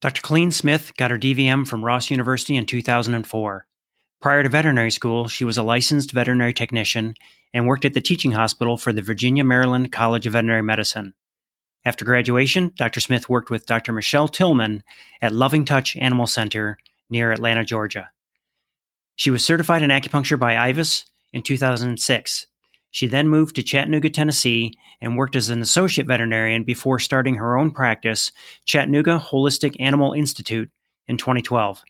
Dr. Colleen Smith got her DVM from Ross University in 2004. Prior to veterinary school, she was a licensed veterinary technician and worked at the teaching hospital for the Virginia Maryland College of Veterinary Medicine. After graduation, Dr. Smith worked with Dr. Michelle Tilghman at Loving Touch Animal Center near Atlanta, Georgia. She was certified in acupuncture by IVAS in 2006. She then moved to Chattanooga, Tennessee, and worked as an associate veterinarian before starting her own practice, Chattanooga Holistic Animal Institute, in 2012.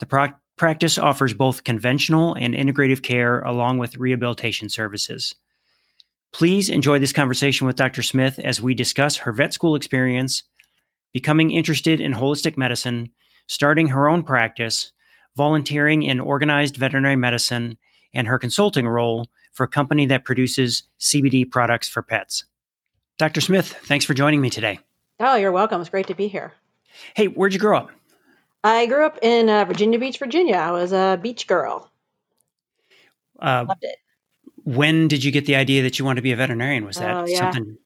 The pro- practice offers both conventional and integrative care along with rehabilitation services. Please enjoy this conversation with Dr. Smith as we discuss her vet school experience, becoming interested in holistic medicine, starting her own practice, volunteering in organized veterinary medicine, and her consulting role for a company that produces CBD products for pets. Dr. Smith, thanks for joining me today. Oh, you're welcome. It's great to be here. Hey, where'd you grow up? I grew up in uh, Virginia Beach, Virginia. I was a beach girl. Uh, Loved it. When did you get the idea that you wanted to be a veterinarian? Was that oh, yeah. something?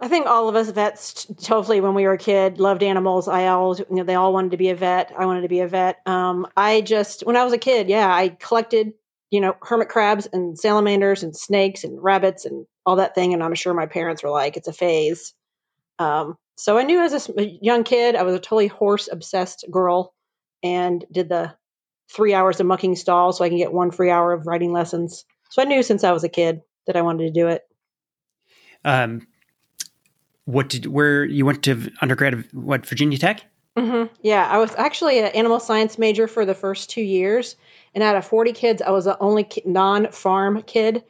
I think all of us vets, totally when we were a kid, loved animals. I always, you know, they all wanted to be a vet. I wanted to be a vet. Um, I just, when I was a kid, yeah, I collected you know, hermit crabs and salamanders and snakes and rabbits and all that thing. And I'm sure my parents were like, it's a phase. Um, so I knew as a young kid, I was a totally horse obsessed girl and did the three hours of mucking stall so I can get one free hour of riding lessons. So I knew since I was a kid that I wanted to do it. Um, what did where you went to undergrad? What Virginia Tech? Mm-hmm. Yeah, I was actually an animal science major for the first two years, and out of 40 kids, I was the only non farm kid.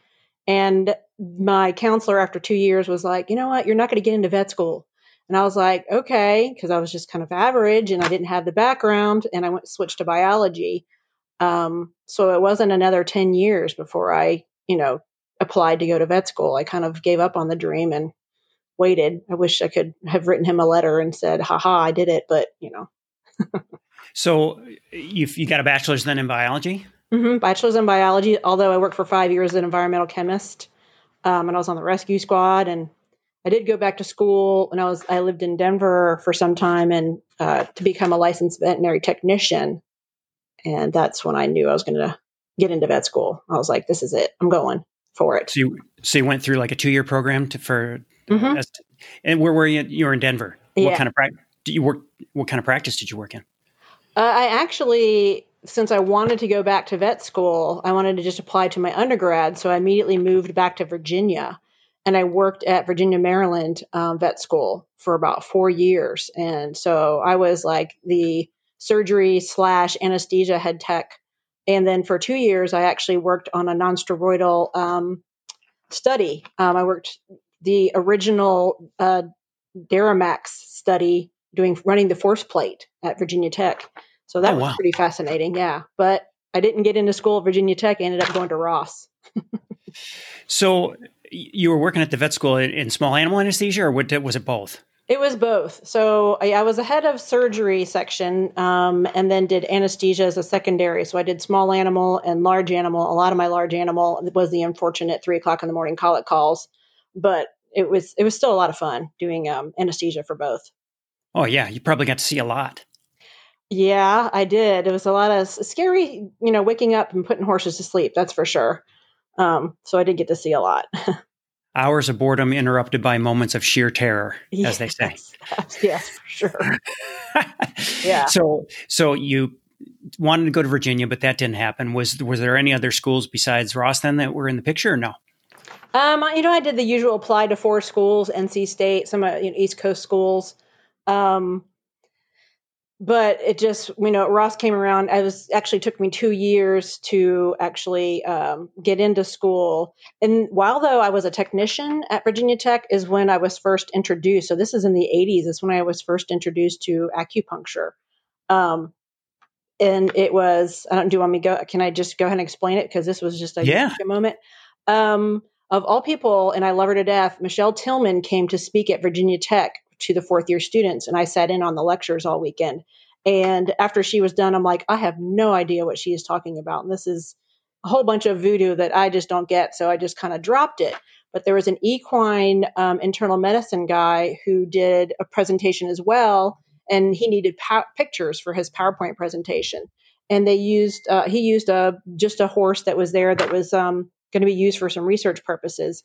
And my counselor, after two years, was like, you know what? You're not going to get into vet school. And I was like, okay, because I was just kind of average and I didn't have the background. And I went switched to biology. Um, so it wasn't another 10 years before I, you know, applied to go to vet school. I kind of gave up on the dream and waited. I wish I could have written him a letter and said, haha, I did it. But, you know. So you you got a bachelor's then in biology? Mm-hmm. Bachelor's in biology. Although I worked for five years as an environmental chemist, um, and I was on the rescue squad, and I did go back to school, and I was I lived in Denver for some time, and uh, to become a licensed veterinary technician, and that's when I knew I was going to get into vet school. I was like, this is it. I'm going for it. So you so you went through like a two year program to for, mm-hmm. and where were you? You were in Denver. What yeah. kind of practice? you work? What kind of practice did you work in? Uh, I actually, since I wanted to go back to vet school, I wanted to just apply to my undergrad. So I immediately moved back to Virginia and I worked at Virginia, Maryland um, vet school for about four years. And so I was like the surgery slash anesthesia head tech. And then for two years, I actually worked on a nonsteroidal um, study. Um, I worked the original uh, Deramaxx study doing running the force plate at Virginia Tech. So that oh, was wow. pretty fascinating. Yeah. But I didn't get into school at Virginia Tech. I ended up going to Ross. so you were working at the vet school in small animal anesthesia, or was it both? It was both. So I, I was a head of surgery section, um, and then did anesthesia as a secondary. So I did small animal and large animal. A lot of my large animal was the unfortunate three o'clock in the morning colic calls, but it was it was still a lot of fun doing um, anesthesia for both. Oh yeah, you probably got to see a lot. Yeah, I did. It was a lot of scary, you know, waking up and putting horses to sleep. That's for sure. Um, so I did get to see a lot. Hours of boredom interrupted by moments of sheer terror, yes, as they say. yes, for sure. yeah. So, so you wanted to go to Virginia, but that didn't happen. Was was there any other schools besides Ross then that were in the picture, or no? Um, you know, I did the usual apply to four schools: NC State, some uh, you know, East Coast schools. Um, but it just you know ross came around i was actually took me two years to actually um, get into school. And while though i was a technician at virginia tech is when i was first introduced. So this is in the 80s is when i was first introduced to acupuncture. Um, and it was i don't do you want me to go can i just go ahead and explain it? Because this was just a yeah. moment. Um, of all people and i love her to death michelle Tilghman came to speak at virginia tech to the fourth year students and I sat in on the lectures all weekend. And after she was done, I'm like, I have no idea what she is talking about. And this is a whole bunch of voodoo that I just don't get. So I just kind of dropped it. But there was an equine um, internal medicine guy who did a presentation as well. and he needed pictures for his PowerPoint presentation. And they used uh, he used a just a horse that was there that was um, going to be used for some research purposes.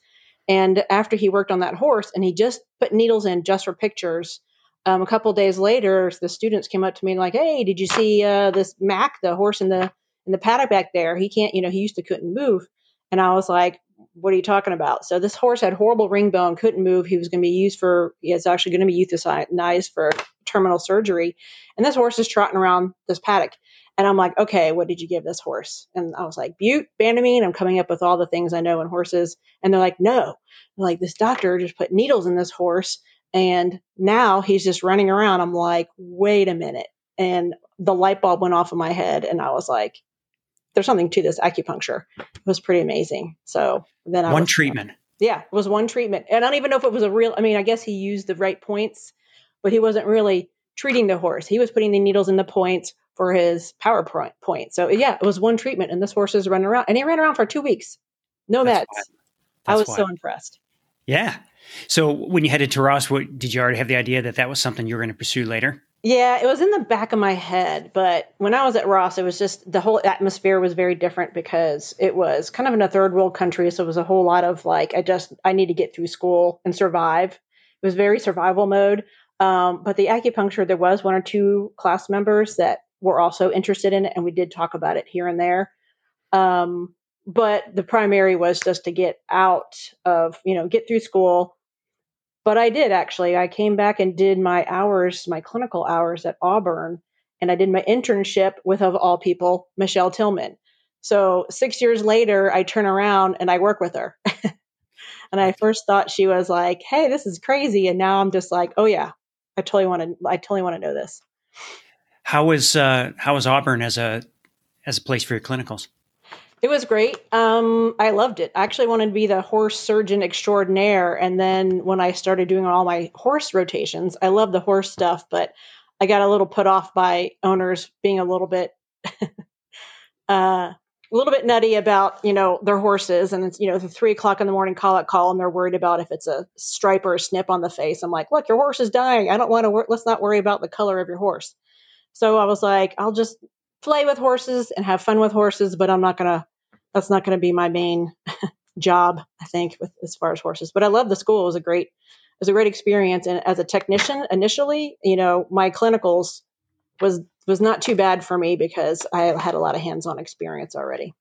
And after he worked on that horse, and he just put needles in just for pictures. Um, a couple days later, the students came up to me and like, "Hey, did you see uh, this Mac, the horse in the in the paddock back there? He can't, you know, he used to couldn't move." And I was like, what are you talking about? So this horse had horrible ring bone, couldn't move. He was going to be used for, he was actually going to be euthanized for terminal surgery. And this horse is trotting around this paddock. And I'm like, okay, what did you give this horse? And I was like, bute, banamine. I'm coming up with all the things I know in horses. And they're like, no. They're like, this doctor just put needles in this horse. And now he's just running around. I'm like, wait a minute. And the light bulb went off in my head. And I was like, there's something to this acupuncture. It was pretty amazing. So then I one was, treatment. Yeah, it was one treatment. And I don't even know if it was a real I mean, I guess he used the right points, but he wasn't really treating the horse. He was putting the needles in the points for his PowerPoint point. So yeah, it was one treatment and this horse is running around and he ran around for two weeks. No That's meds. I was so impressed. Yeah. So when you headed to Ross, what, did you already have the idea that that was something you were going to pursue later? Yeah, it was in the back of my head, but when I was at Ross, it was just the whole atmosphere was very different because it was kind of in a third world country, so it was a whole lot of like I just I need to get through school and survive. It was very survival mode. Um, but the acupuncture, there was one or two class members that were also interested in it, and we did talk about it here and there. Um, but the primary was just to get out of you know get through school but I did actually. I came back and did my hours, my clinical hours at Auburn, and I did my internship with, of all people, Michelle Tilghman. So six years later, I turn around and I work with her. and I first thought she was like, "Hey, this is crazy," and now I'm just like, "Oh yeah, I totally want to. I totally want to know this." How was uh, how was Auburn as a as a place for your clinicals? It was great. Um, I loved it. I actually wanted to be the horse surgeon extraordinaire. And then when I started doing all my horse rotations, I love the horse stuff, but I got a little put off by owners being a little bit, uh, a little bit nutty about you know their horses, and it's you know the three o'clock in the morning call out call, and they're worried about if it's a stripe or a snip on the face. I'm like, look, your horse is dying. I don't want to. Wor- let's not worry about the color of your horse. So I was like, I'll just play with horses and have fun with horses, but I'm not gonna. That's not gonna be my main job. I think with as far as horses. But I love the school. It was a great. It was a great experience. And as a technician, initially, you know, my clinicals was was not too bad for me because I had a lot of hands-on experience already.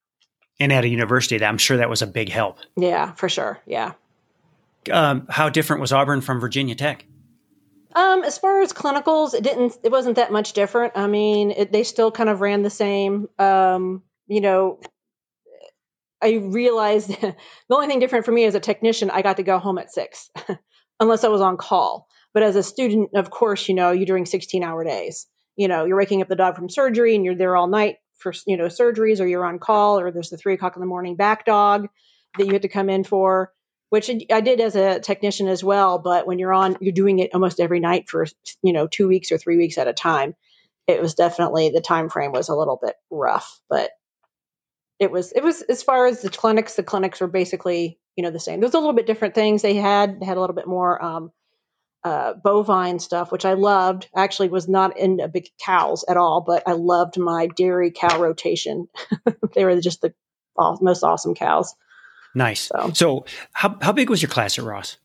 And at a university, I'm sure that was a big help. Yeah, for sure. Yeah. Um, how different was Auburn from Virginia Tech? Um, as far as clinicals, it didn't. It wasn't that much different. I mean, it, they still kind of ran the same. Um, you know, I realized the only thing different for me as a technician, I got to go home at six, unless I was on call. But as a student, of course, you know, you're doing 16 hour days. You know, you're waking up the dog from surgery and you're there all night for, you know, surgeries or you're on call or there's the three o'clock in the morning back dog that you had to come in for which I did as a technician as well. But when you're on, you're doing it almost every night for you know two weeks or three weeks at a time. It was definitely the time frame was a little bit rough, but it was it was as far as the clinics. The clinics were basically you know the same. There's a little bit different things they had. They had a little bit more um, uh, bovine stuff, which I loved. I actually was not into big cows at all, but I loved my dairy cow rotation. they were just the most awesome cows. Nice. So, so how, how big was your class at Ross?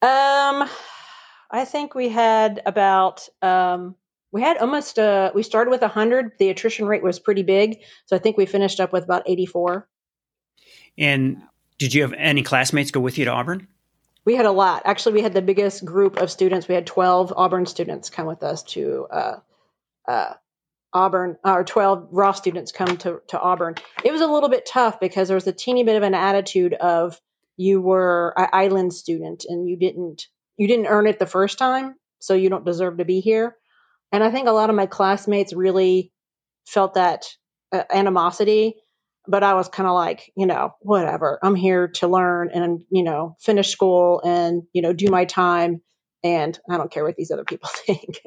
Um, I think we had about, um, we had almost, uh, we started with 100. The attrition rate was pretty big. So I think we finished up with about 84. And did you have any classmates go with you to Auburn? We had a lot. Actually, we had the biggest group of students. We had 12 Auburn students come with us to uh, uh, Auburn or 12 Ross students come to, to Auburn. It was a little bit tough because there was a teeny bit of an attitude of you were an island student and you didn't you didn't earn it the first time, so you don't deserve to be here. And I think a lot of my classmates really felt that uh, animosity, but I was kind of like, you know, whatever. I'm here to learn and you know finish school and you know do my time, and I don't care what these other people think.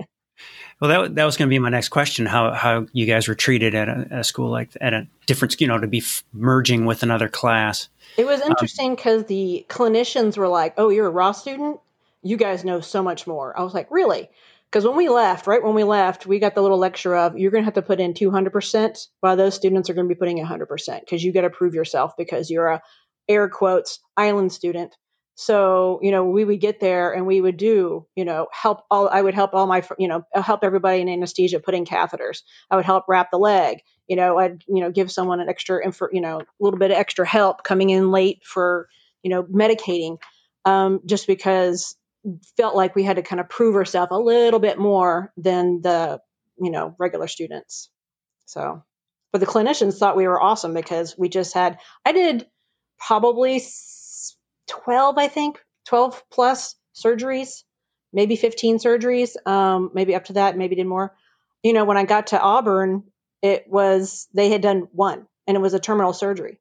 Well, that, that was going to be my next question. How, how you guys were treated at a, a school like at a different, school, you know, to be f- merging with another class. It was um, interesting because um, the clinicians were like, "Oh, you're a Ross student. You guys know so much more." I was like, "Really?" because when we left, right when we left, we got the little lecture of you're going to have to put in 200%, while those students are going to be putting 100% because you got to prove yourself because you're a air quotes island student. So, you know, we would get there and we would do, you know, help all, I would help all my, you know, help everybody in anesthesia putting catheters. I would help wrap the leg. You know, I'd, you know, give someone an extra, you know, a little bit of extra help coming in late for, you know, medicating um, just because felt like we had to kind of prove ourselves a little bit more than the, you know, regular students. So, but the clinicians thought we were awesome because we just had, I did probably 12, I think, 12 plus surgeries, maybe 15 surgeries, um, maybe up to that, maybe did more. You know, when I got to Auburn, it was, they had done one and it was a terminal surgery.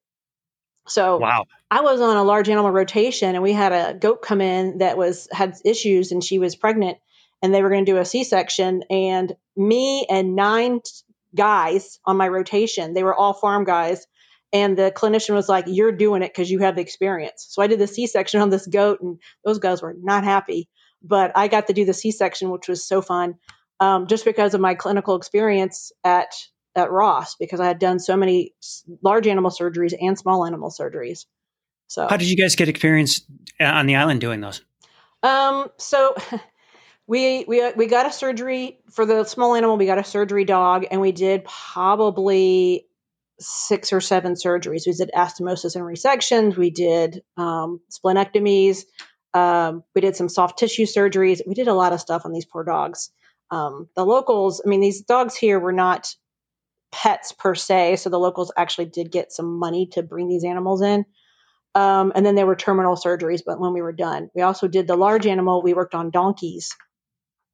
So wow. I was on a large animal rotation and we had a goat come in that was had issues and she was pregnant and they were going to do a C-section and me and nine guys on my rotation, they were all farm guys, and the clinician was like, You're doing it because you have the experience. So I did the C section on this goat, and those guys were not happy. But I got to do the C section, which was so fun, um, just because of my clinical experience at at Ross, because I had done so many large animal surgeries and small animal surgeries. So, how did you guys get experience uh, on the island doing those? Um, so we we we got a surgery for the small animal. We got a surgery dog, and we did probably six or seven surgeries. We did anastomosis and resections. We did um, splenectomies. Um, we did some soft tissue surgeries. We did a lot of stuff on these poor dogs. Um, the locals, I mean, these dogs here were not pets per se, so the locals actually did get some money to bring these animals in. Um, and then there were terminal surgeries, but when we were done, we also did the large animal. We worked on donkeys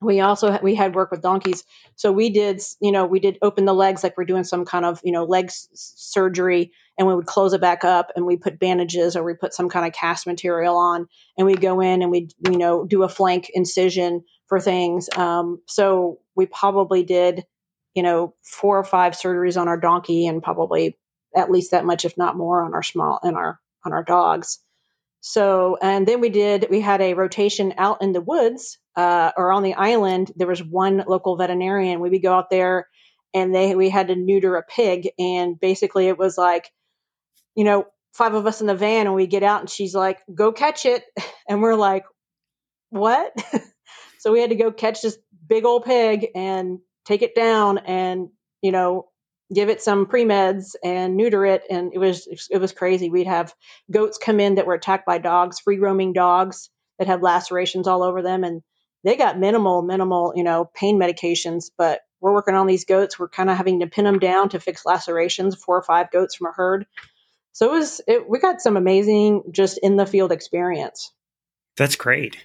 we also we had work with donkeys. So we did you know we did open the legs like we're doing some kind of you know legs surgery and we would close it back up and we put bandages or we put some kind of cast material on and we go in and we you know do a flank incision for things. Um, so we probably did you know four or five surgeries on our donkey and probably at least that much if not more on our small and our on our dogs so, and then we did, we had a rotation out in the woods uh, or on the island. There was one local veterinarian. We would go out there and they, we had to neuter a pig. And basically it was like, you know, five of us in the van and we get out and she's like, go catch it. And we're like, what? so we had to go catch this big old pig and take it down and, you know, give it some pre-meds and neuter it and it was it was crazy. We'd have goats come in that were attacked by dogs free roaming dogs that had lacerations all over them and they got minimal minimal you know pain medications but we're working on these goats. We're kind of having to pin them down to fix lacerations four or five goats from a herd. So it was it, we got some amazing just in the field experience. That's great.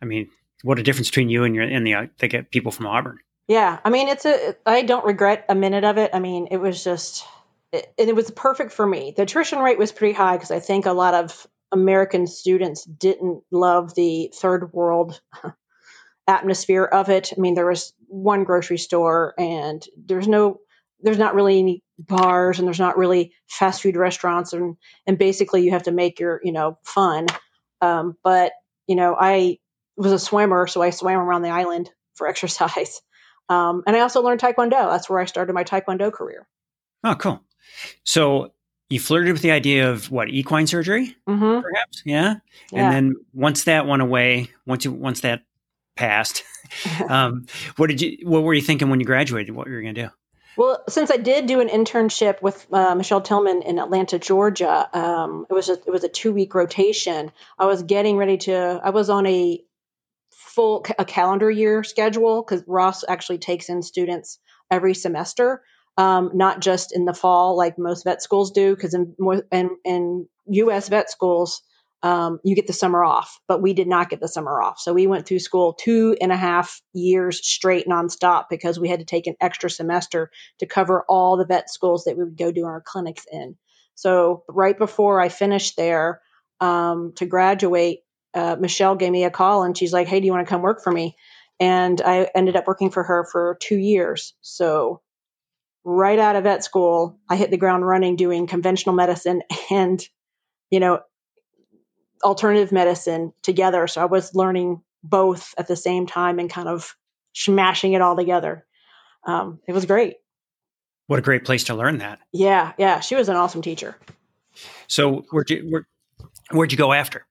I mean what a difference between you and your and the uh, they get people from auburn yeah, I mean, it's a. I don't regret a minute of it. I mean, it was just, it, it was perfect for me. The attrition rate was pretty high because I think a lot of American students didn't love the third world atmosphere of it. I mean, there was one grocery store, and there's no, there's not really any bars, and there's not really fast food restaurants, and and basically you have to make your, you know, fun. Um, but you know, I was a swimmer, so I swam around the island for exercise. Um, and I also learned Taekwondo. That's where I started my Taekwondo career. Oh, cool. So you flirted with the idea of what equine surgery, mm-hmm. perhaps, yeah? yeah? And then once that went away, once you once that passed, um, what did you? What were you thinking when you graduated? What were you going to do? Well, since I did do an internship with uh, Michelle Tilghman in Atlanta, Georgia, um, it was a, it was a two week rotation. I was getting ready to. I was on a full a calendar year schedule because Ross actually takes in students every semester, um, not just in the fall like most vet schools do. Because in, in, in U.S. vet schools, um, you get the summer off, but we did not get the summer off. So we went through school two and a half years straight nonstop because we had to take an extra semester to cover all the vet schools that we would go do our clinics in. So right before I finished there um, to graduate, uh, Michelle gave me a call and she's like, "Hey, do you want to come work for me?" And I ended up working for her for two years. So right out of vet school, I hit the ground running doing conventional medicine and you know alternative medicine together. So I was learning both at the same time and kind of smashing it all together. Um, it was great. What a great place to learn that. Yeah, yeah, she was an awesome teacher. So where'd you where, where'd you go after?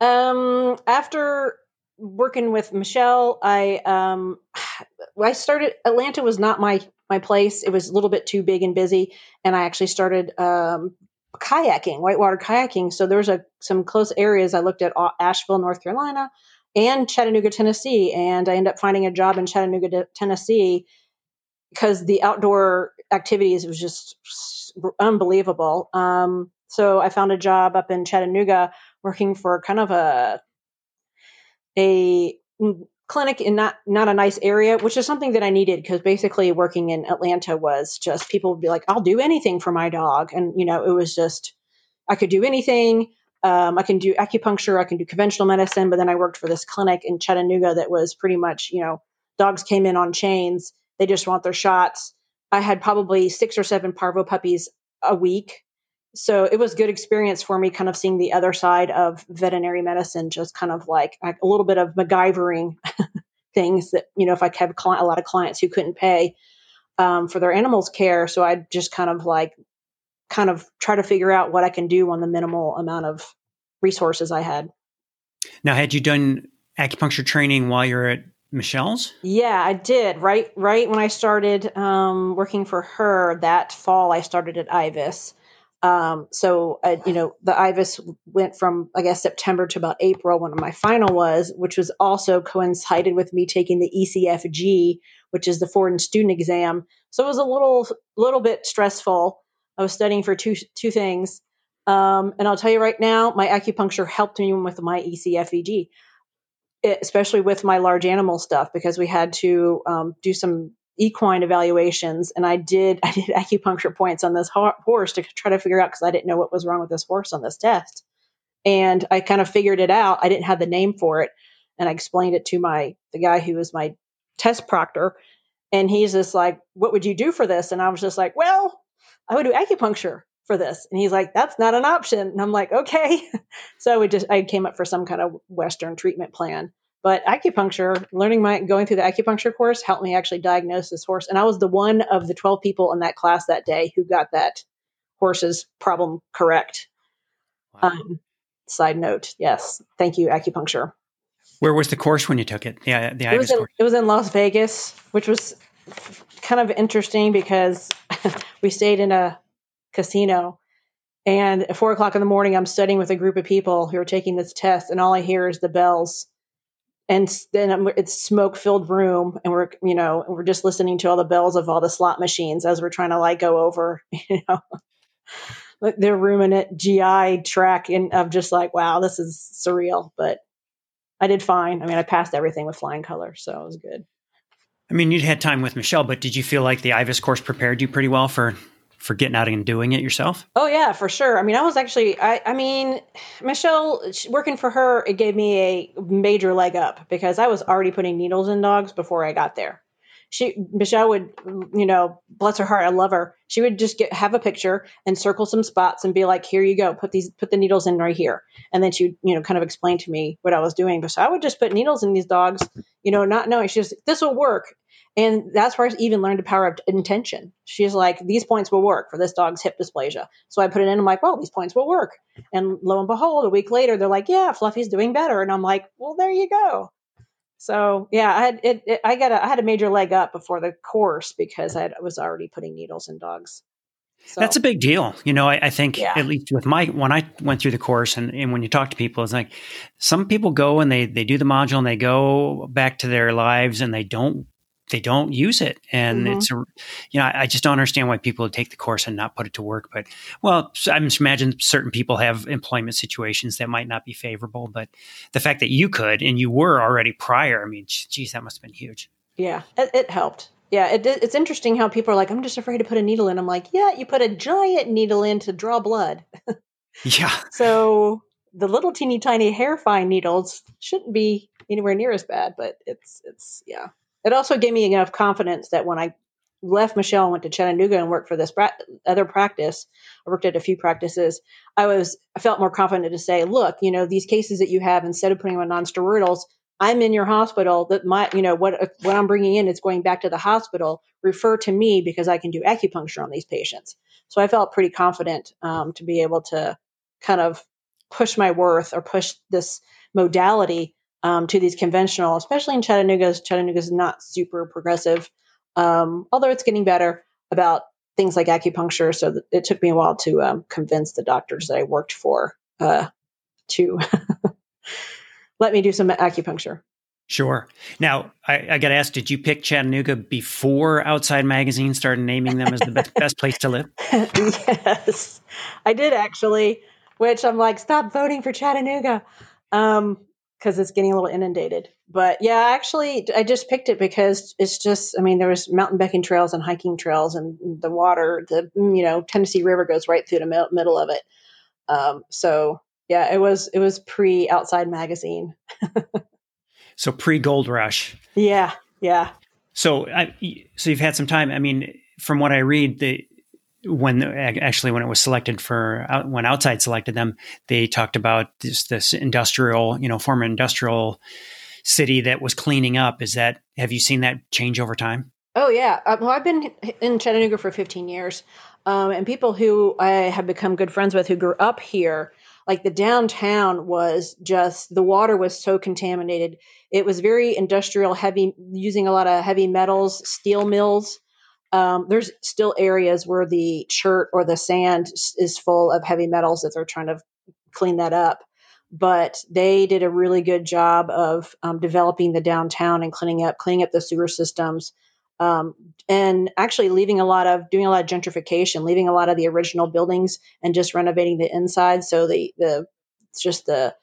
Um, after working with Michelle, I um, I started. Atlanta was not my my place. It was a little bit too big and busy, and I actually started um, kayaking, whitewater kayaking. So there was a some close areas. I looked at Asheville, North Carolina, and Chattanooga, Tennessee, and I ended up finding a job in Chattanooga, Tennessee, because the outdoor activities was just unbelievable. Um, so I found a job up in Chattanooga working for kind of a a clinic in not not a nice area, which is something that I needed because basically working in Atlanta was just people would be like, "I'll do anything for my dog," and you know, it was just I could do anything. Um, I can do acupuncture, I can do conventional medicine, but then I worked for this clinic in Chattanooga that was pretty much, you know, dogs came in on chains. They just want their shots. I had probably six or seven parvo puppies a week so it was good experience for me kind of seeing the other side of veterinary medicine just kind of like a little bit of MacGyvering things that you know if i have a lot of clients who couldn't pay um, for their animals care. So i just kind of like kind of try to figure out what i can do on the minimal amount of resources i had. Now had you done acupuncture training while you're at michelle's? Yeah i did. Right right when i started um, working for her that fall i started at IVAS um, so, uh, you know, the IVAS went from, I guess, September to about April when my final was, which was also coincided with me taking the ECFVG, which is the foreign student exam. So it was a little, little bit stressful. I was studying for two, two things. Um, and I'll tell you right now, my acupuncture helped me with my ECFVG, especially with my large animal stuff, because we had to um, do some equine evaluations and I did I did acupuncture points on this horse to try to figure out because I didn't know what was wrong with this horse on this test. And I kind of figured it out. I didn't have the name for it and I explained it to my the guy who was my test proctor and he's just like, "What would you do for this?" And I was just like, "Well, I would do acupuncture for this." And he's like, "That's not an option." And I'm like, "Okay." so I would just I came up for some kind of western treatment plan but acupuncture, learning my going through the acupuncture course helped me actually diagnose this horse. And I was the one of the 12 people in that class that day who got that horse's problem correct. Wow. Um, side note, yes. Thank you, acupuncture. Where was the course when you took it? Yeah, the, it was, in, it was in Las Vegas, which was kind of interesting because we stayed in a casino. And at four o'clock in the morning, I'm studying with a group of people who are taking this test, and all I hear is the bells and then it's smoke filled room and we're you know we're just listening to all the bells of all the slot machines as we're trying to like go over you know. Their ruminant gi track and i'm just like wow this is surreal but i did fine. I mean i passed everything with flying color so it was good. I mean you'd had time with michelle but did you feel like the IVAS course prepared you pretty well for for getting out and doing it yourself? Oh yeah, for sure. I mean, I was actually, I, I mean, Michelle working for her, it gave me a major leg up because I was already putting needles in dogs before I got there. She, Michelle would, you know, bless her heart, I love her. She would just get have a picture and circle some spots and be like, "Here you go, put these, put the needles in right here." And then she, would, you know, kind of explain to me what I was doing. But so I would just put needles in these dogs, you know, not knowing. She's, just, "This will work," And that's where I even learned the power of intention. She's like, these points will work for this dog's hip dysplasia. So I put it in. I'm like, well, these points will work. And lo and behold, a week later, they're like, yeah, Fluffy's doing better. And I'm like, well, there you go. So yeah, I had it, it I got a, I had a major leg up before the course because I, had, I was already putting needles in dogs. So, That's a big deal. You know, I, I think yeah. at least with my when I went through the course and, and when you talk to people, it's like some people go and they they do the module and they go back to their lives and they don't they don't use it. And mm-hmm. it's a, you know I, I, just don't understand why people would take the course and not put it to work. But well i just imagine certain people have employment situations that might not be favorable. But the fact that you could and you were already prior i mean geez that must have been huge. Yeah it, it helped. Yeah it, it's interesting how people are like i'm just afraid to put a needle in. I'm like yeah you put a giant needle in to draw blood. Yeah. So the little teeny tiny hair fine needles shouldn't be anywhere near as bad but it's it's yeah it also gave me enough confidence that when I left Michelle and went to Chattanooga and worked for this pra- other practice, I worked at a few practices. I was I felt more confident to say, look, you know, these cases that you have, instead of putting them on nonsteroidals, I'm in your hospital. That my, you know, what what I'm bringing in is going back to the hospital. Refer to me because I can do acupuncture on these patients. So I felt pretty confident um, to be able to kind of push my worth or push this modality um, to these conventional, especially in Chattanooga. Chattanooga is not super progressive, um, although it's getting better about things like acupuncture. So it took me a while to um, convince the doctors that I worked for uh, to let me do some acupuncture. Sure. Now, I, I got to ask, did you pick Chattanooga before Outside Magazine started naming them as the best, best place to live? yes, I did actually, which I'm like, stop voting for Chattanooga. Um, because it's getting a little inundated. But yeah, actually, I just picked it because it's just, I mean, there was mountain biking trails and hiking trails, and the water, the you know Tennessee River goes right through the middle of it. Um, so yeah, it was it was pre Outside Magazine. so pre Gold Rush. Yeah, yeah. So I, so you've had some time. I mean, from what I read, the when actually when it was selected for when outside selected them they talked about this this industrial you know former industrial city that was cleaning up. Is that have you seen that change over time? Oh yeah. Uh, well i've been in chattanooga for 15 years um, and people who i have become good friends with who grew up here like the downtown was just the water was so contaminated. It was very industrial heavy using a lot of heavy metals steel mills um, there's still areas where the chert or the sand is full of heavy metals that they're trying to clean that up. But they did a really good job of um, developing the downtown and cleaning up, cleaning up the sewer systems, um, and actually leaving a lot of doing a lot of gentrification, leaving a lot of the original buildings and just renovating the inside. So the the just the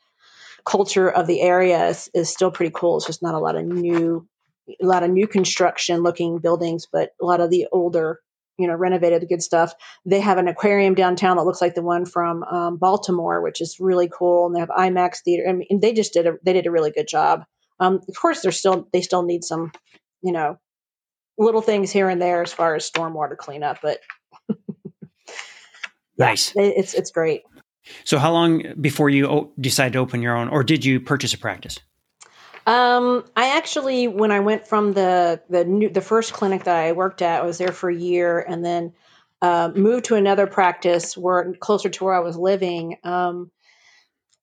culture of the area is, is still pretty cool. It's just not a lot of new a lot of new construction looking buildings, but a lot of the older, you know, renovated good stuff. They have an aquarium downtown that looks like the one from um, Baltimore, which is really cool. And they have IMAX theater. I mean, they just did a they did a really good job. Um, of course, they're still they still need some, you know, little things here and there as far as stormwater cleanup, but nice. it's it's great. So, how long before you decide to open your own, or did you purchase a practice? Um, I actually, when I went from the the new, the first clinic that I worked at, I was there for a year, and then uh, moved to another practice where closer to where I was living. Um,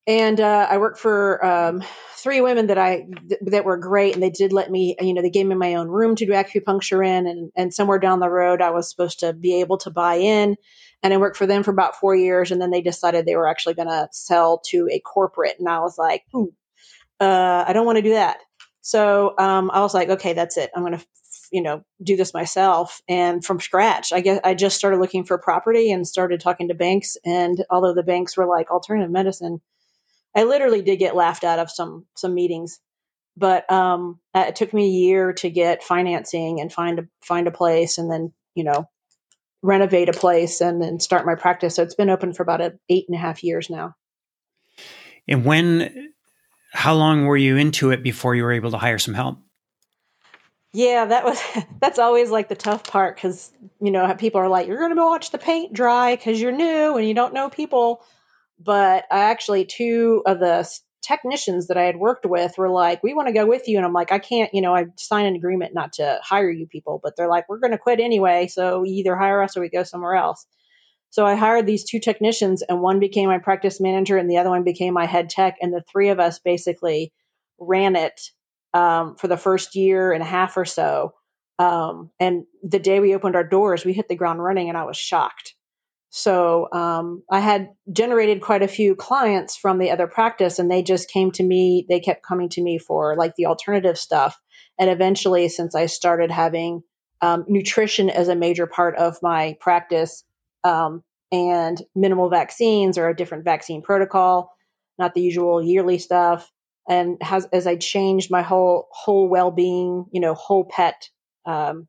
and uh, I worked for um, three women that I th- that were great, and they did let me, you know, they gave me my own room to do acupuncture in, and and somewhere down the road, I was supposed to be able to buy in. And I worked for them for about four years, and then they decided they were actually going to sell to a corporate, and I was like, Ooh, uh, I don't want to do that. So um, I was like, okay, that's it. I'm going to, you know, do this myself and from scratch. I guess I just started looking for property and started talking to banks. And although the banks were like alternative medicine, I literally did get laughed out of some some meetings. But um, it took me a year to get financing and find a find a place, and then you know renovate a place and then start my practice. So it's been open for about a, eight and a half years now. And when how long were you into it before you were able to hire some help? Yeah, that was that's always like the tough part because you know people are like, you're going to watch the paint dry because you're new and you don't know people. But I actually two of the technicians that I had worked with were like, we want to go with you, and I'm like, I can't, you know, I signed an agreement not to hire you people, but they're like, we're going to quit anyway, so either hire us or we go somewhere else. So I hired these two technicians, and one became my practice manager, and the other one became my head tech. And the three of us basically ran it um, for the first year and a half or so. Um, and the day we opened our doors, we hit the ground running, and I was shocked. So um, I had generated quite a few clients from the other practice, and they just came to me. They kept coming to me for like the alternative stuff. And eventually, since I started having um, nutrition as a major part of my practice, um, and minimal vaccines or a different vaccine protocol, not the usual yearly stuff. And has, as I changed my whole whole well being, you know, whole pet um,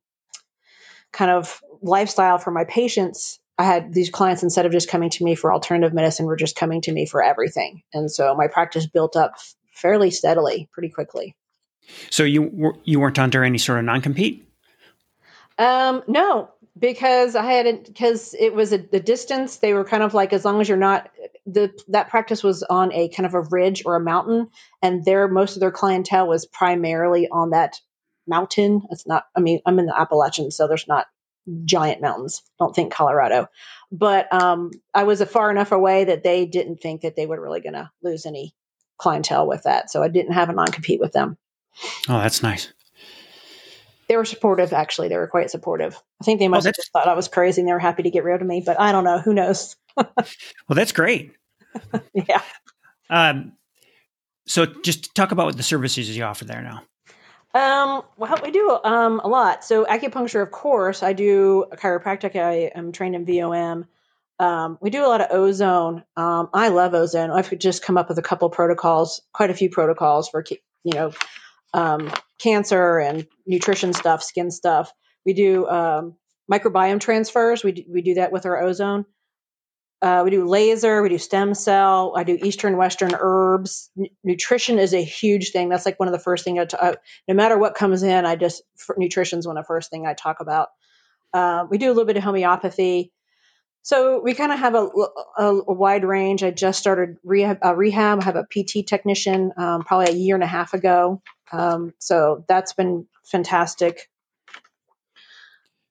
kind of lifestyle for my patients, I had these clients instead of just coming to me for alternative medicine, were just coming to me for everything. And so my practice built up fairly steadily, pretty quickly. So you you weren't under any sort of non compete? Um, no, because I had because it was a, the distance. They were kind of like as long as you're not the that practice was on a kind of a ridge or a mountain, and their most of their clientele was primarily on that mountain. It's not. I mean, I'm in the Appalachians, so there's not giant mountains. Don't think Colorado, but um, I was a far enough away that they didn't think that they were really going to lose any clientele with that. So I didn't have a non compete with them. Oh, that's nice. They were supportive, actually. They were quite supportive. I think they must oh, have just thought I was crazy and they were happy to get rid of me, but I don't know. Who knows? well, that's great. yeah. Um, so just talk about what the services you offer there now. Um, well, we do um, a lot. So acupuncture, of course, I do chiropractic. I am trained in VOM. Um, we do a lot of ozone. Um, I love ozone. I've just come up with a couple protocols, quite a few protocols for you know um, cancer and nutrition stuff, skin stuff. We do um, microbiome transfers. We do, we do that with our ozone. Uh, we do laser, we do stem cell, I do Eastern Western herbs. N- nutrition is a huge thing. That's like one of the first things no matter what comes in, I just, nutrition is one of the first thing I talk about. Uh, we do a little bit of homeopathy. So we kind of have a, a, a, wide range. I just started rehab. Uh, rehab. I have a PT technician um, probably a year and a half ago. Um, so that's been fantastic.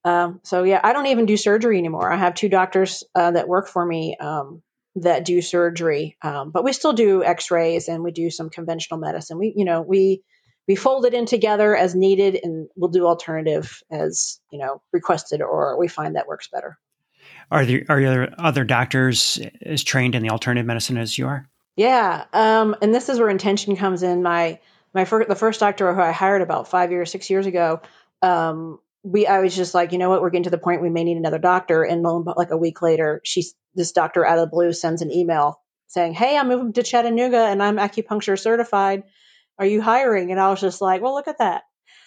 Um, so yeah, I don't even do surgery anymore. I have two doctors uh, that work for me um, that do surgery, um, but we still do X-rays and we do some conventional medicine. We, you know, we we fold it in together as needed, and we'll do alternative as you know requested, or we find that works better. Are there are there other doctors as trained in the alternative medicine as you are? Yeah, um, and this is where intention comes in. My my first the first doctor who I hired about five years, six years ago. Um, we I was just like, you know what, we're getting to the point we may need another doctor. And like a week later, she's this doctor out of the blue sends an email saying, Hey, I'm moving to Chattanooga and I'm acupuncture certified. Are you hiring? And I was just like, Well, look at that.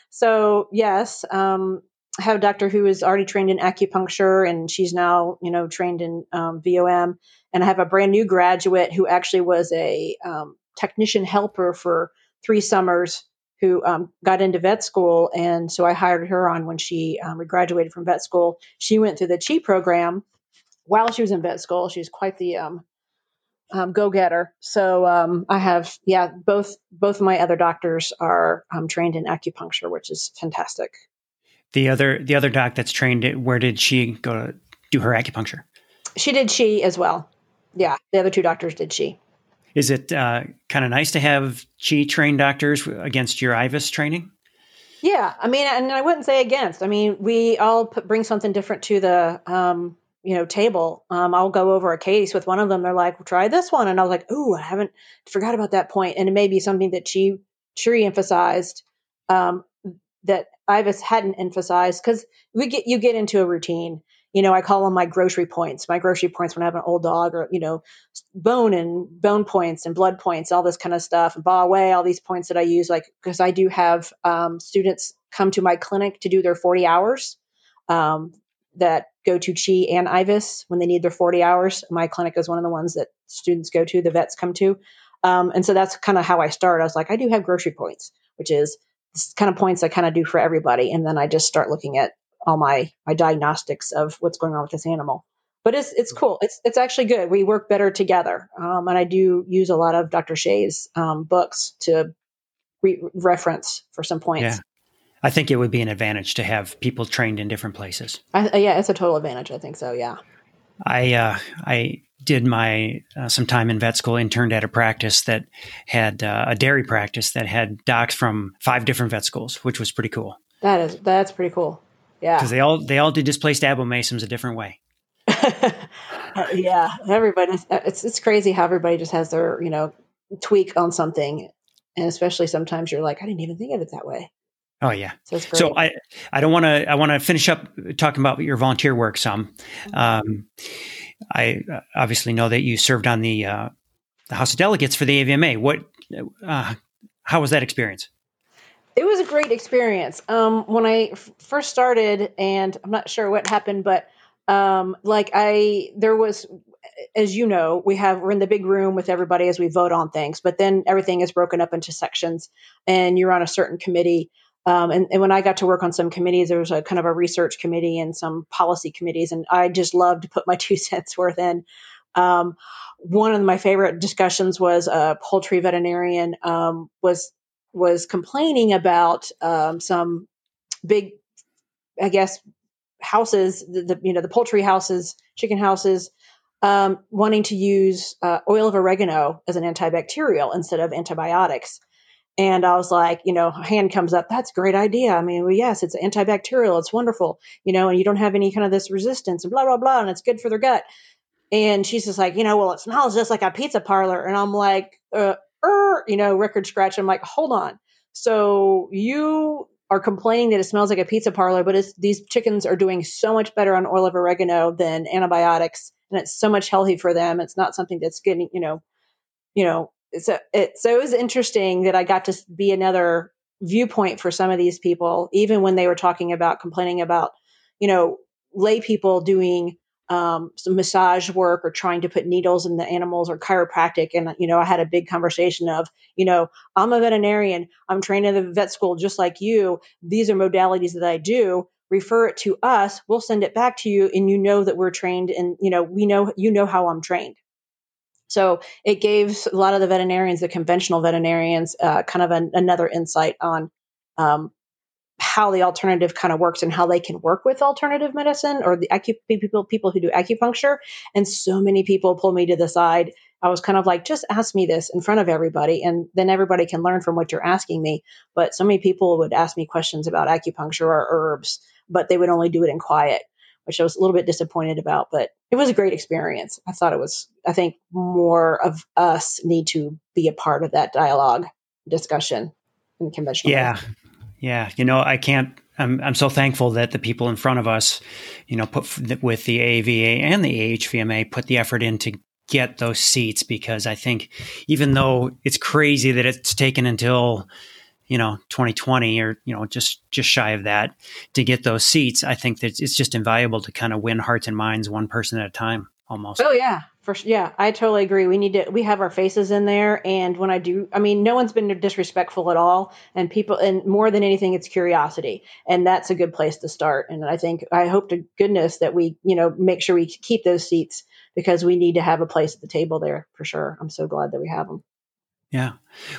So yes, um, I have a doctor who is already trained in acupuncture and she's now, you know, trained in um, VOM. And I have a brand new graduate who actually was a um, technician helper for three summers who um, got into vet school. And so I hired her on when she um, graduated from vet school. She went through the CHI program while she was in vet school. She's quite the um, um go getter. So um, I have, yeah, both both of my other doctors are um, trained in acupuncture, which is fantastic. The other the other doc that's trained, where did she go to do her acupuncture? She did she as well. Yeah, the other two doctors did CHI. Is it uh, kind of nice to have CHI trained doctors against your IVAS training? Yeah, I mean, and I wouldn't say against. I mean, we all put, bring something different to the um, you know table. Um, I'll go over a case with one of them. They're like, well, "Try this one," and I was like, "Ooh, I haven't forgot about that point." And it may be something that she she emphasized um, that IVAS hadn't emphasized because we get you get into a routine you know, I call them my grocery points, my grocery points when I have an old dog or, you know, bone and bone points and blood points, all this kind of stuff, and Bai Hui, all these points that I use, like, because I do have um, students come to my clinic to do their 40 hours um, that go to CHI and IVAS when they need their 40 hours. My clinic is one of the ones that students go to, the vets come to. Um, and so that's kind of how I start. I was like, I do have grocery points, which is kind of points I kind of do for everybody. And then I just start looking at all my my diagnostics of what's going on with this animal. But it's it's cool. It's it's actually good. We work better together, um, and I do use a lot of Dr. Xie's um, books to re- reference for some points. Yeah. I think it would be an advantage to have people trained in different places. I, yeah, it's a total advantage. I think so. Yeah. I uh, I did my uh, some time in vet school, interned at a practice that had uh, a dairy practice that had docs from five different vet schools, which was pretty cool. That is that's pretty cool. Yeah, because they all they all do displaced abomasums a different way. yeah, everybody. It's it's crazy how everybody just has their you know tweak on something, and especially sometimes you're like, I didn't even think of it that way. Oh yeah. So, so I I don't want to I want to finish up talking about your volunteer work some. Mm-hmm. Um, I obviously know that you served on the uh, the House of Delegates for the AVMA. What uh, how was that experience? It was a great experience. Um, when I f- first started, and I'm not sure what happened, but um, like I, there was, as you know, we have we're in the big room with everybody as we vote on things, but then everything is broken up into sections, and you're on a certain committee. Um, and, and, when I got to work on some committees, there was a kind of a research committee and some policy committees, and I just loved to put my two cents worth in. Um, one of my favorite discussions was a poultry veterinarian um, was was complaining about um, some big, I guess, houses, the, the, you know the poultry houses, chicken houses, um, wanting to use uh, oil of oregano as an antibacterial instead of antibiotics. And I was like, you know, hand comes up. That's a great idea. I mean, well, yes, it's antibacterial. It's wonderful, you know, and you don't have any kind of this resistance and blah, blah, blah. And it's good for their gut. And she's just like, you know, well, it smells just like a pizza parlor. And I'm like, uh, er, you know, record scratch. I'm like, hold on. So you are complaining that it smells like a pizza parlor, but these chickens are doing so much better on oil of oregano than antibiotics. And it's so much healthy for them. It's not something that's getting, you know, you know, so it so it was interesting that I got to be another viewpoint for some of these people, even when they were talking about complaining about, you know, lay people doing um, some massage work or trying to put needles in the animals or chiropractic. And, you know, I had a big conversation of, you know, I'm a veterinarian. I'm trained in the vet school just like you. These are modalities that I do. Refer it to us. We'll send it back to you. And you know that we're trained and, you know, we know, you know how I'm trained. So it gave a lot of the veterinarians, the conventional veterinarians, uh, kind of an, another insight on um, how the alternative kind of works and how they can work with alternative medicine or the acu- people people who do acupuncture. And so many people pull me to the side. I was kind of like, just ask me this in front of everybody, and then everybody can learn from what you're asking me. But so many people would ask me questions about acupuncture or herbs, but they would only do it in quiet which I was a little bit disappointed about, but it was a great experience. I thought it was, I think more of us need to be a part of that dialogue discussion in conventional. Yeah. Yeah. You know, I can't, I'm, I'm so thankful that the people in front of us, you know, put with the AVMA and the AHVMA put the effort in to get those seats because I think even though it's crazy that it's taken until you know 2020 or you know just just shy of that to get those seats i think that it's just invaluable to kind of win hearts and minds one person at a time almost oh yeah for yeah i totally agree. We need to we have our faces in there and when i do i mean no one's been disrespectful at all and people and more than anything it's curiosity and that's a good place to start and i think i hope to goodness that we you know make sure we keep those seats because we need to have a place at the table there for sure. I'm so glad that we have them yeah.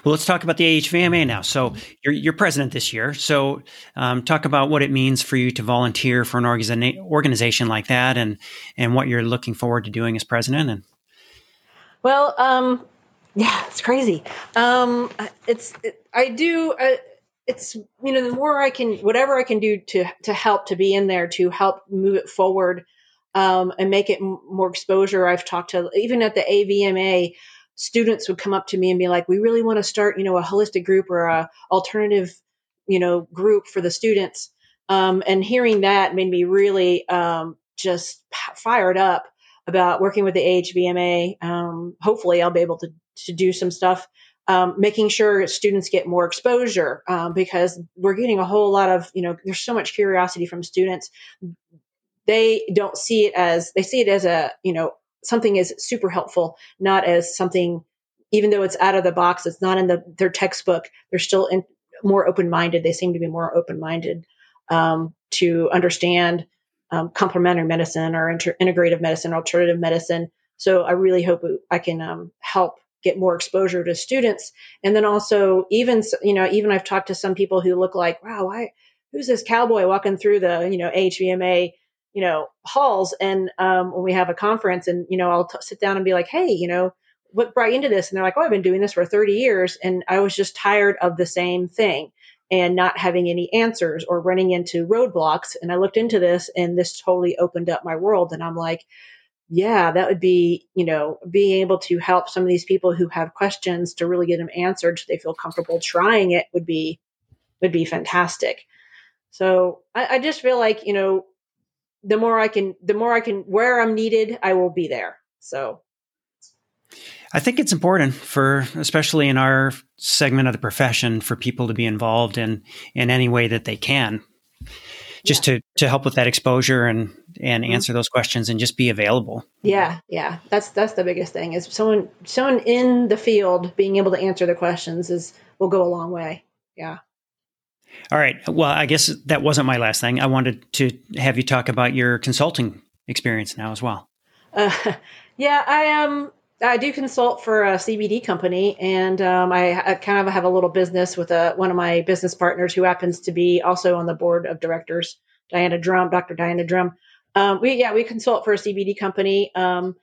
Well, let's talk about the AHVMA now. So you're, you're president this year. So um, talk about what it means for you to volunteer for an organiza- organization like that and, and what you're looking forward to doing as president. And Well, um, yeah, it's crazy. Um, it's, it, I do, it's, you know, the more I can, whatever I can do to, to help, to be in there, to help move it forward um, and make it m- more exposure. I've talked to, even at the AVMA, students would come up to me and be like, "We really want to start, you know, a holistic group or a alternative, you know, group for the students." Um, and hearing that made me really um, just fired up about working with the AHVMA. Um, hopefully, I'll be able to to do some stuff, um, making sure students get more exposure um, because we're getting a whole lot of, you know, there's so much curiosity from students. They don't see it as they see it as a, you know, something is super helpful, not as something, even though it's out of the box, it's not in the, their textbook. They're still in, more open minded. They seem to be more open minded um, to understand um, complementary medicine or inter- integrative medicine, or alternative medicine. So I really hope I can um, help get more exposure to students. And then also, even you know, even I've talked to some people who look like, wow, why, who's this cowboy walking through the you know HVMA you know, halls. And um, when we have a conference, and you know, I'll t- sit down and be like, hey, you know, what brought you into this? And they're like, oh, I've been doing this for 30 years, and I was just tired of the same thing and not having any answers or running into roadblocks. And I looked into this, and this totally opened up my world. And I'm like, yeah, that would be, you know, being able to help some of these people who have questions to really get them answered so they feel comfortable trying it would be would be fantastic. So I, I just feel like, you know, the more I can, the more I can, where I'm needed, I will be there. So I think it's important for, especially in our segment of the profession, for people to be involved in in any way that they can, just yeah. to to help with that exposure and and mm-hmm. answer those questions and just be available. Yeah, yeah, that's that's the biggest thing is someone someone in the field being able to answer the questions is will go a long way. Yeah. All right. Well, I guess that wasn't my last thing. I wanted to have you talk about your consulting experience now as well. Uh, yeah, I um I do consult for a CBD company, and um, I, I, kind of have a little business with a, one of my business partners who happens to be also on the board of directors, Diana Drum, Dr. Diana Drum. Um, we yeah we consult for a CBD company um,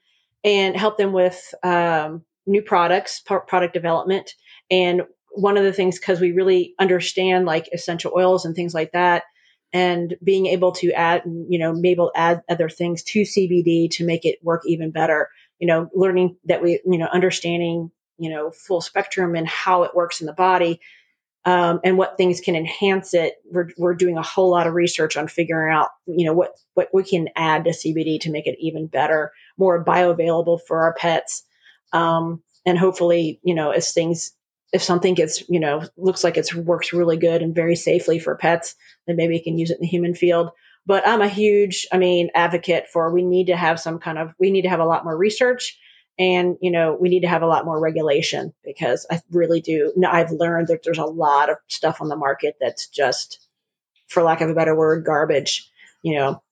and help them with um, new products, product development, and one of the things because we really understand like essential oils and things like that and being able to add you know maybe add other things to cbd to make it work even better you know learning that we you know understanding you know full spectrum and how it works in the body um, and what things can enhance it. We're, we're doing a whole lot of research on figuring out you know what what we can add to cbd to make it even better more bioavailable for our pets um, and hopefully you know as things if something gets, you know, looks like it works really good and very safely for pets, then maybe you can use it in the human field. But I'm a huge, I mean, advocate for we need to have some kind of, we need to have a lot more research and, you know, we need to have a lot more regulation because I really do. I've learned that there's a lot of stuff on the market that's just, for lack of a better word, garbage. You know,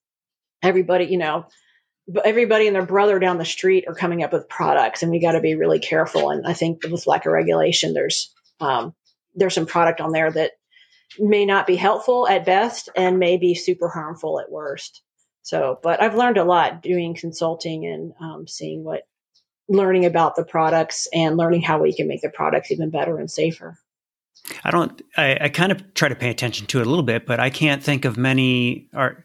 everybody, you know, everybody and their brother down the street are coming up with products and we got to be really careful and i think with lack of regulation there's um, there's some product on there that may not be helpful at best and may be super harmful at worst. So but i've learned a lot doing consulting and um, seeing what learning about the products and learning how we can make the products even better and safer. I don't i, I kind of try to pay attention to it a little bit but i can't think of many or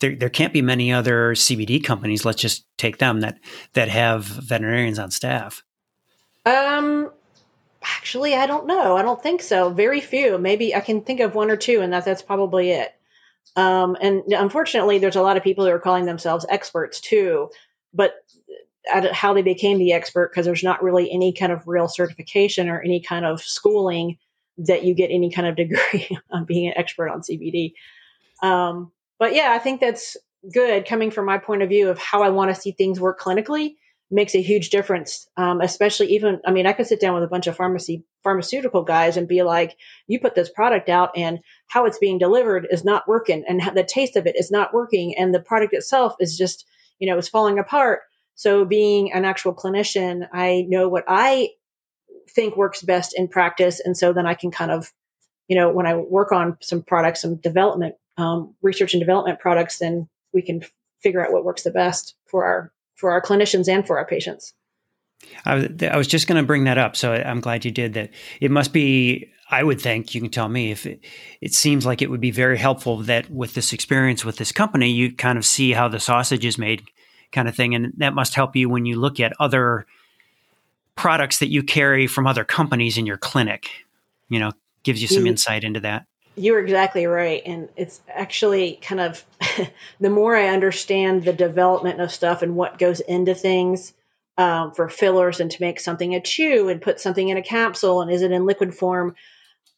there, there can't be many other CBD companies. Let's just take them that that have veterinarians on staff. Um, actually, I don't know. I don't think so. Very few. Maybe I can think of one or two, and that that's probably it. Um, and unfortunately, there's a lot of people who are calling themselves experts too, but how they became the expert because there's not really any kind of real certification or any kind of schooling that you get any kind of degree on being an expert on CBD. Um, but yeah, I think that's good coming from my point of view of how I want to see things work clinically makes a huge difference. Um, especially even, I mean, I could sit down with a bunch of pharmacy pharmaceutical guys and be like, you put this product out and how it's being delivered is not working and the taste of it is not working. And the product itself is just, you know, is falling apart. So being an actual clinician, I know what I think works best in practice. And so then I can kind of, you know, when I work on some products, some development um, research and development products, then we can figure out what works the best for our for our clinicians and for our patients. I was, I was just going to bring that up, so I'm glad you did that. It must be, I would think, you can tell me if it, it seems like it would be very helpful that with this experience with this company, you kind of see how the sausage is made, kind of thing, and that must help you when you look at other products that you carry from other companies in your clinic. You know, gives you some insight into that. You're exactly right. And it's actually kind of the more I understand the development of stuff and what goes into things um, for fillers and to make something a chew and put something in a capsule and is it in liquid form,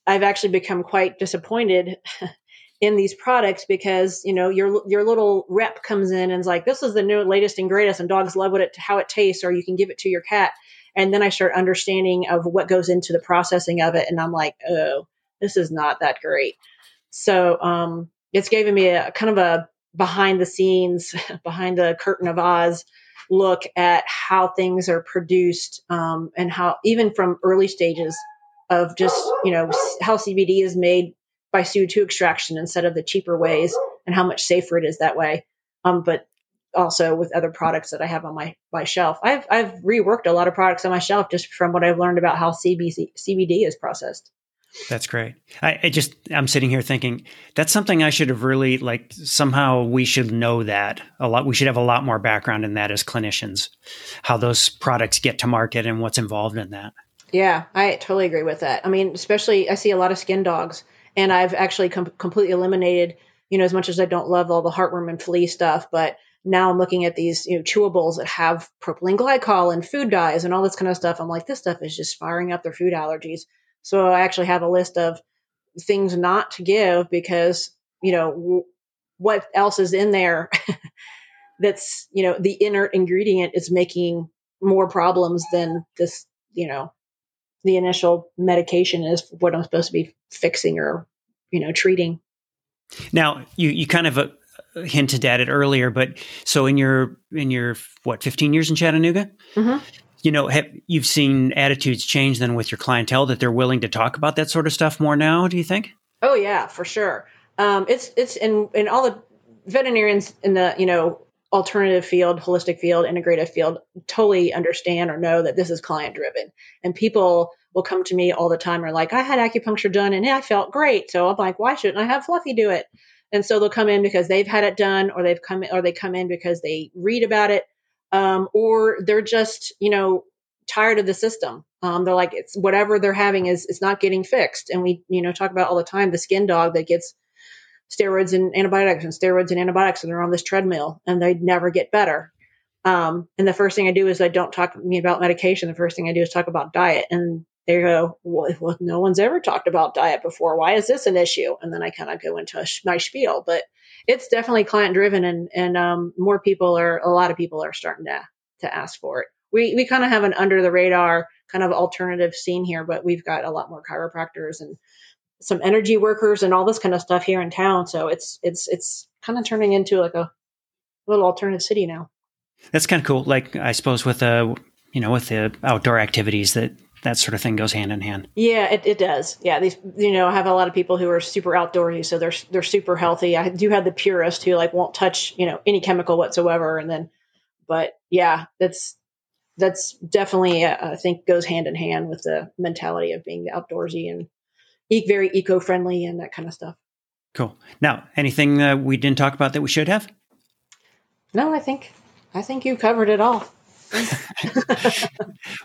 I've actually become quite disappointed in these products because you know your your little rep comes in and is like this is the new latest and greatest and dogs love what it how it tastes or you can give it to your cat and then I start understanding of what goes into the processing of it and I'm like oh this is not that great. So um, it's given me a kind of a behind the scenes, behind the curtain of Oz look at how things are produced um, and how even from early stages of just you know how CBD is made by CO2 extraction instead of the cheaper ways and how much safer it is that way. Um, but also with other products that I have on my, my shelf. I've, I've reworked a lot of products on my shelf just from what I've learned about how CBC, CBD is processed. That's great. I, I, just I'm sitting here thinking that's something I should have really like somehow we should know that a lot. We should have a lot more background in that as clinicians, how those products get to market and what's involved in that. Yeah, I totally agree with that. I mean, especially I see a lot of skin dogs, and I've actually com- completely eliminated. You know, as much as I don't love all the heartworm and flea stuff, but now I'm looking at these you know chewables that have propylene glycol and food dyes and all this kind of stuff. I'm like, this stuff is just firing up their food allergies. So I actually have a list of things not to give because, you know, w- what else is in there that's, you know, the inert ingredient is making more problems than this, you know, the initial medication is what I'm supposed to be fixing or you know treating. Now you you kind of uh, hinted at it earlier, but so in your in your what 15 years in Chattanooga, mm-hmm. You know, have, you've seen attitudes change then with your clientele that they're willing to talk about that sort of stuff more now. Do you think? Oh yeah, for sure. Um, it's it's in in all the veterinarians in the you know alternative field, holistic field, integrative field totally understand or know that this is client driven. And people will come to me all the time are like, I had acupuncture done and I felt great. So I'm like, why shouldn't I have Fluffy do it? And so they'll come in because they've had it done or they've come or they come in because they read about it. Um, or they're just, you know, tired of the system. Um, they're like, it's whatever they're having is, is not getting fixed. And we, you know, talk about all the time the skin dog that gets steroids and antibiotics and steroids and antibiotics and they're on this treadmill and they never get better. Um, and the first thing I do is I don't talk to me about medication. The first thing I do is talk about diet. And they go, well, well, no one's ever talked about diet before. Why is this an issue? And then I kind of go into my spiel, but it's definitely client driven and, and, um, more people are, a lot of people are starting to, to ask for it. We, we kind of have an under the radar kind of alternative scene here, but we've got a lot more chiropractors and some energy workers and all this kind of stuff here in town. So it's it's it's kind of turning into like a little alternative city now. That's kind of cool. Like I suppose with the you know with the outdoor activities that that sort of thing goes hand in hand. Yeah, it, it does. Yeah, these you know I have a lot of people who are super outdoorsy, so they're they're super healthy. I do have the purist who like won't touch you know any chemical whatsoever, and then but yeah, that's that's definitely uh, I think goes hand in hand with the mentality of being outdoorsy and e- very eco-friendly and that kind of stuff. Cool. Now, anything uh, we didn't talk about that we should have? No, I think I think you covered it all.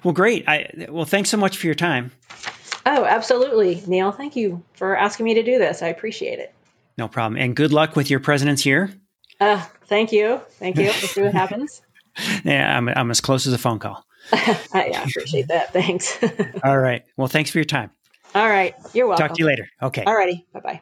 well, great. I well, thanks so much for your time. Oh, absolutely, Neil. Thank you for asking me to do this. I appreciate it. No problem. And good luck with your president's year. Uh, thank you. Thank you. We'll see what happens. yeah, I'm, I'm as close as a phone call. I, appreciate that. Thanks. All right. Well, thanks for your time. All right. You're welcome. Talk to you later. Okay. All righty. Bye. Bye.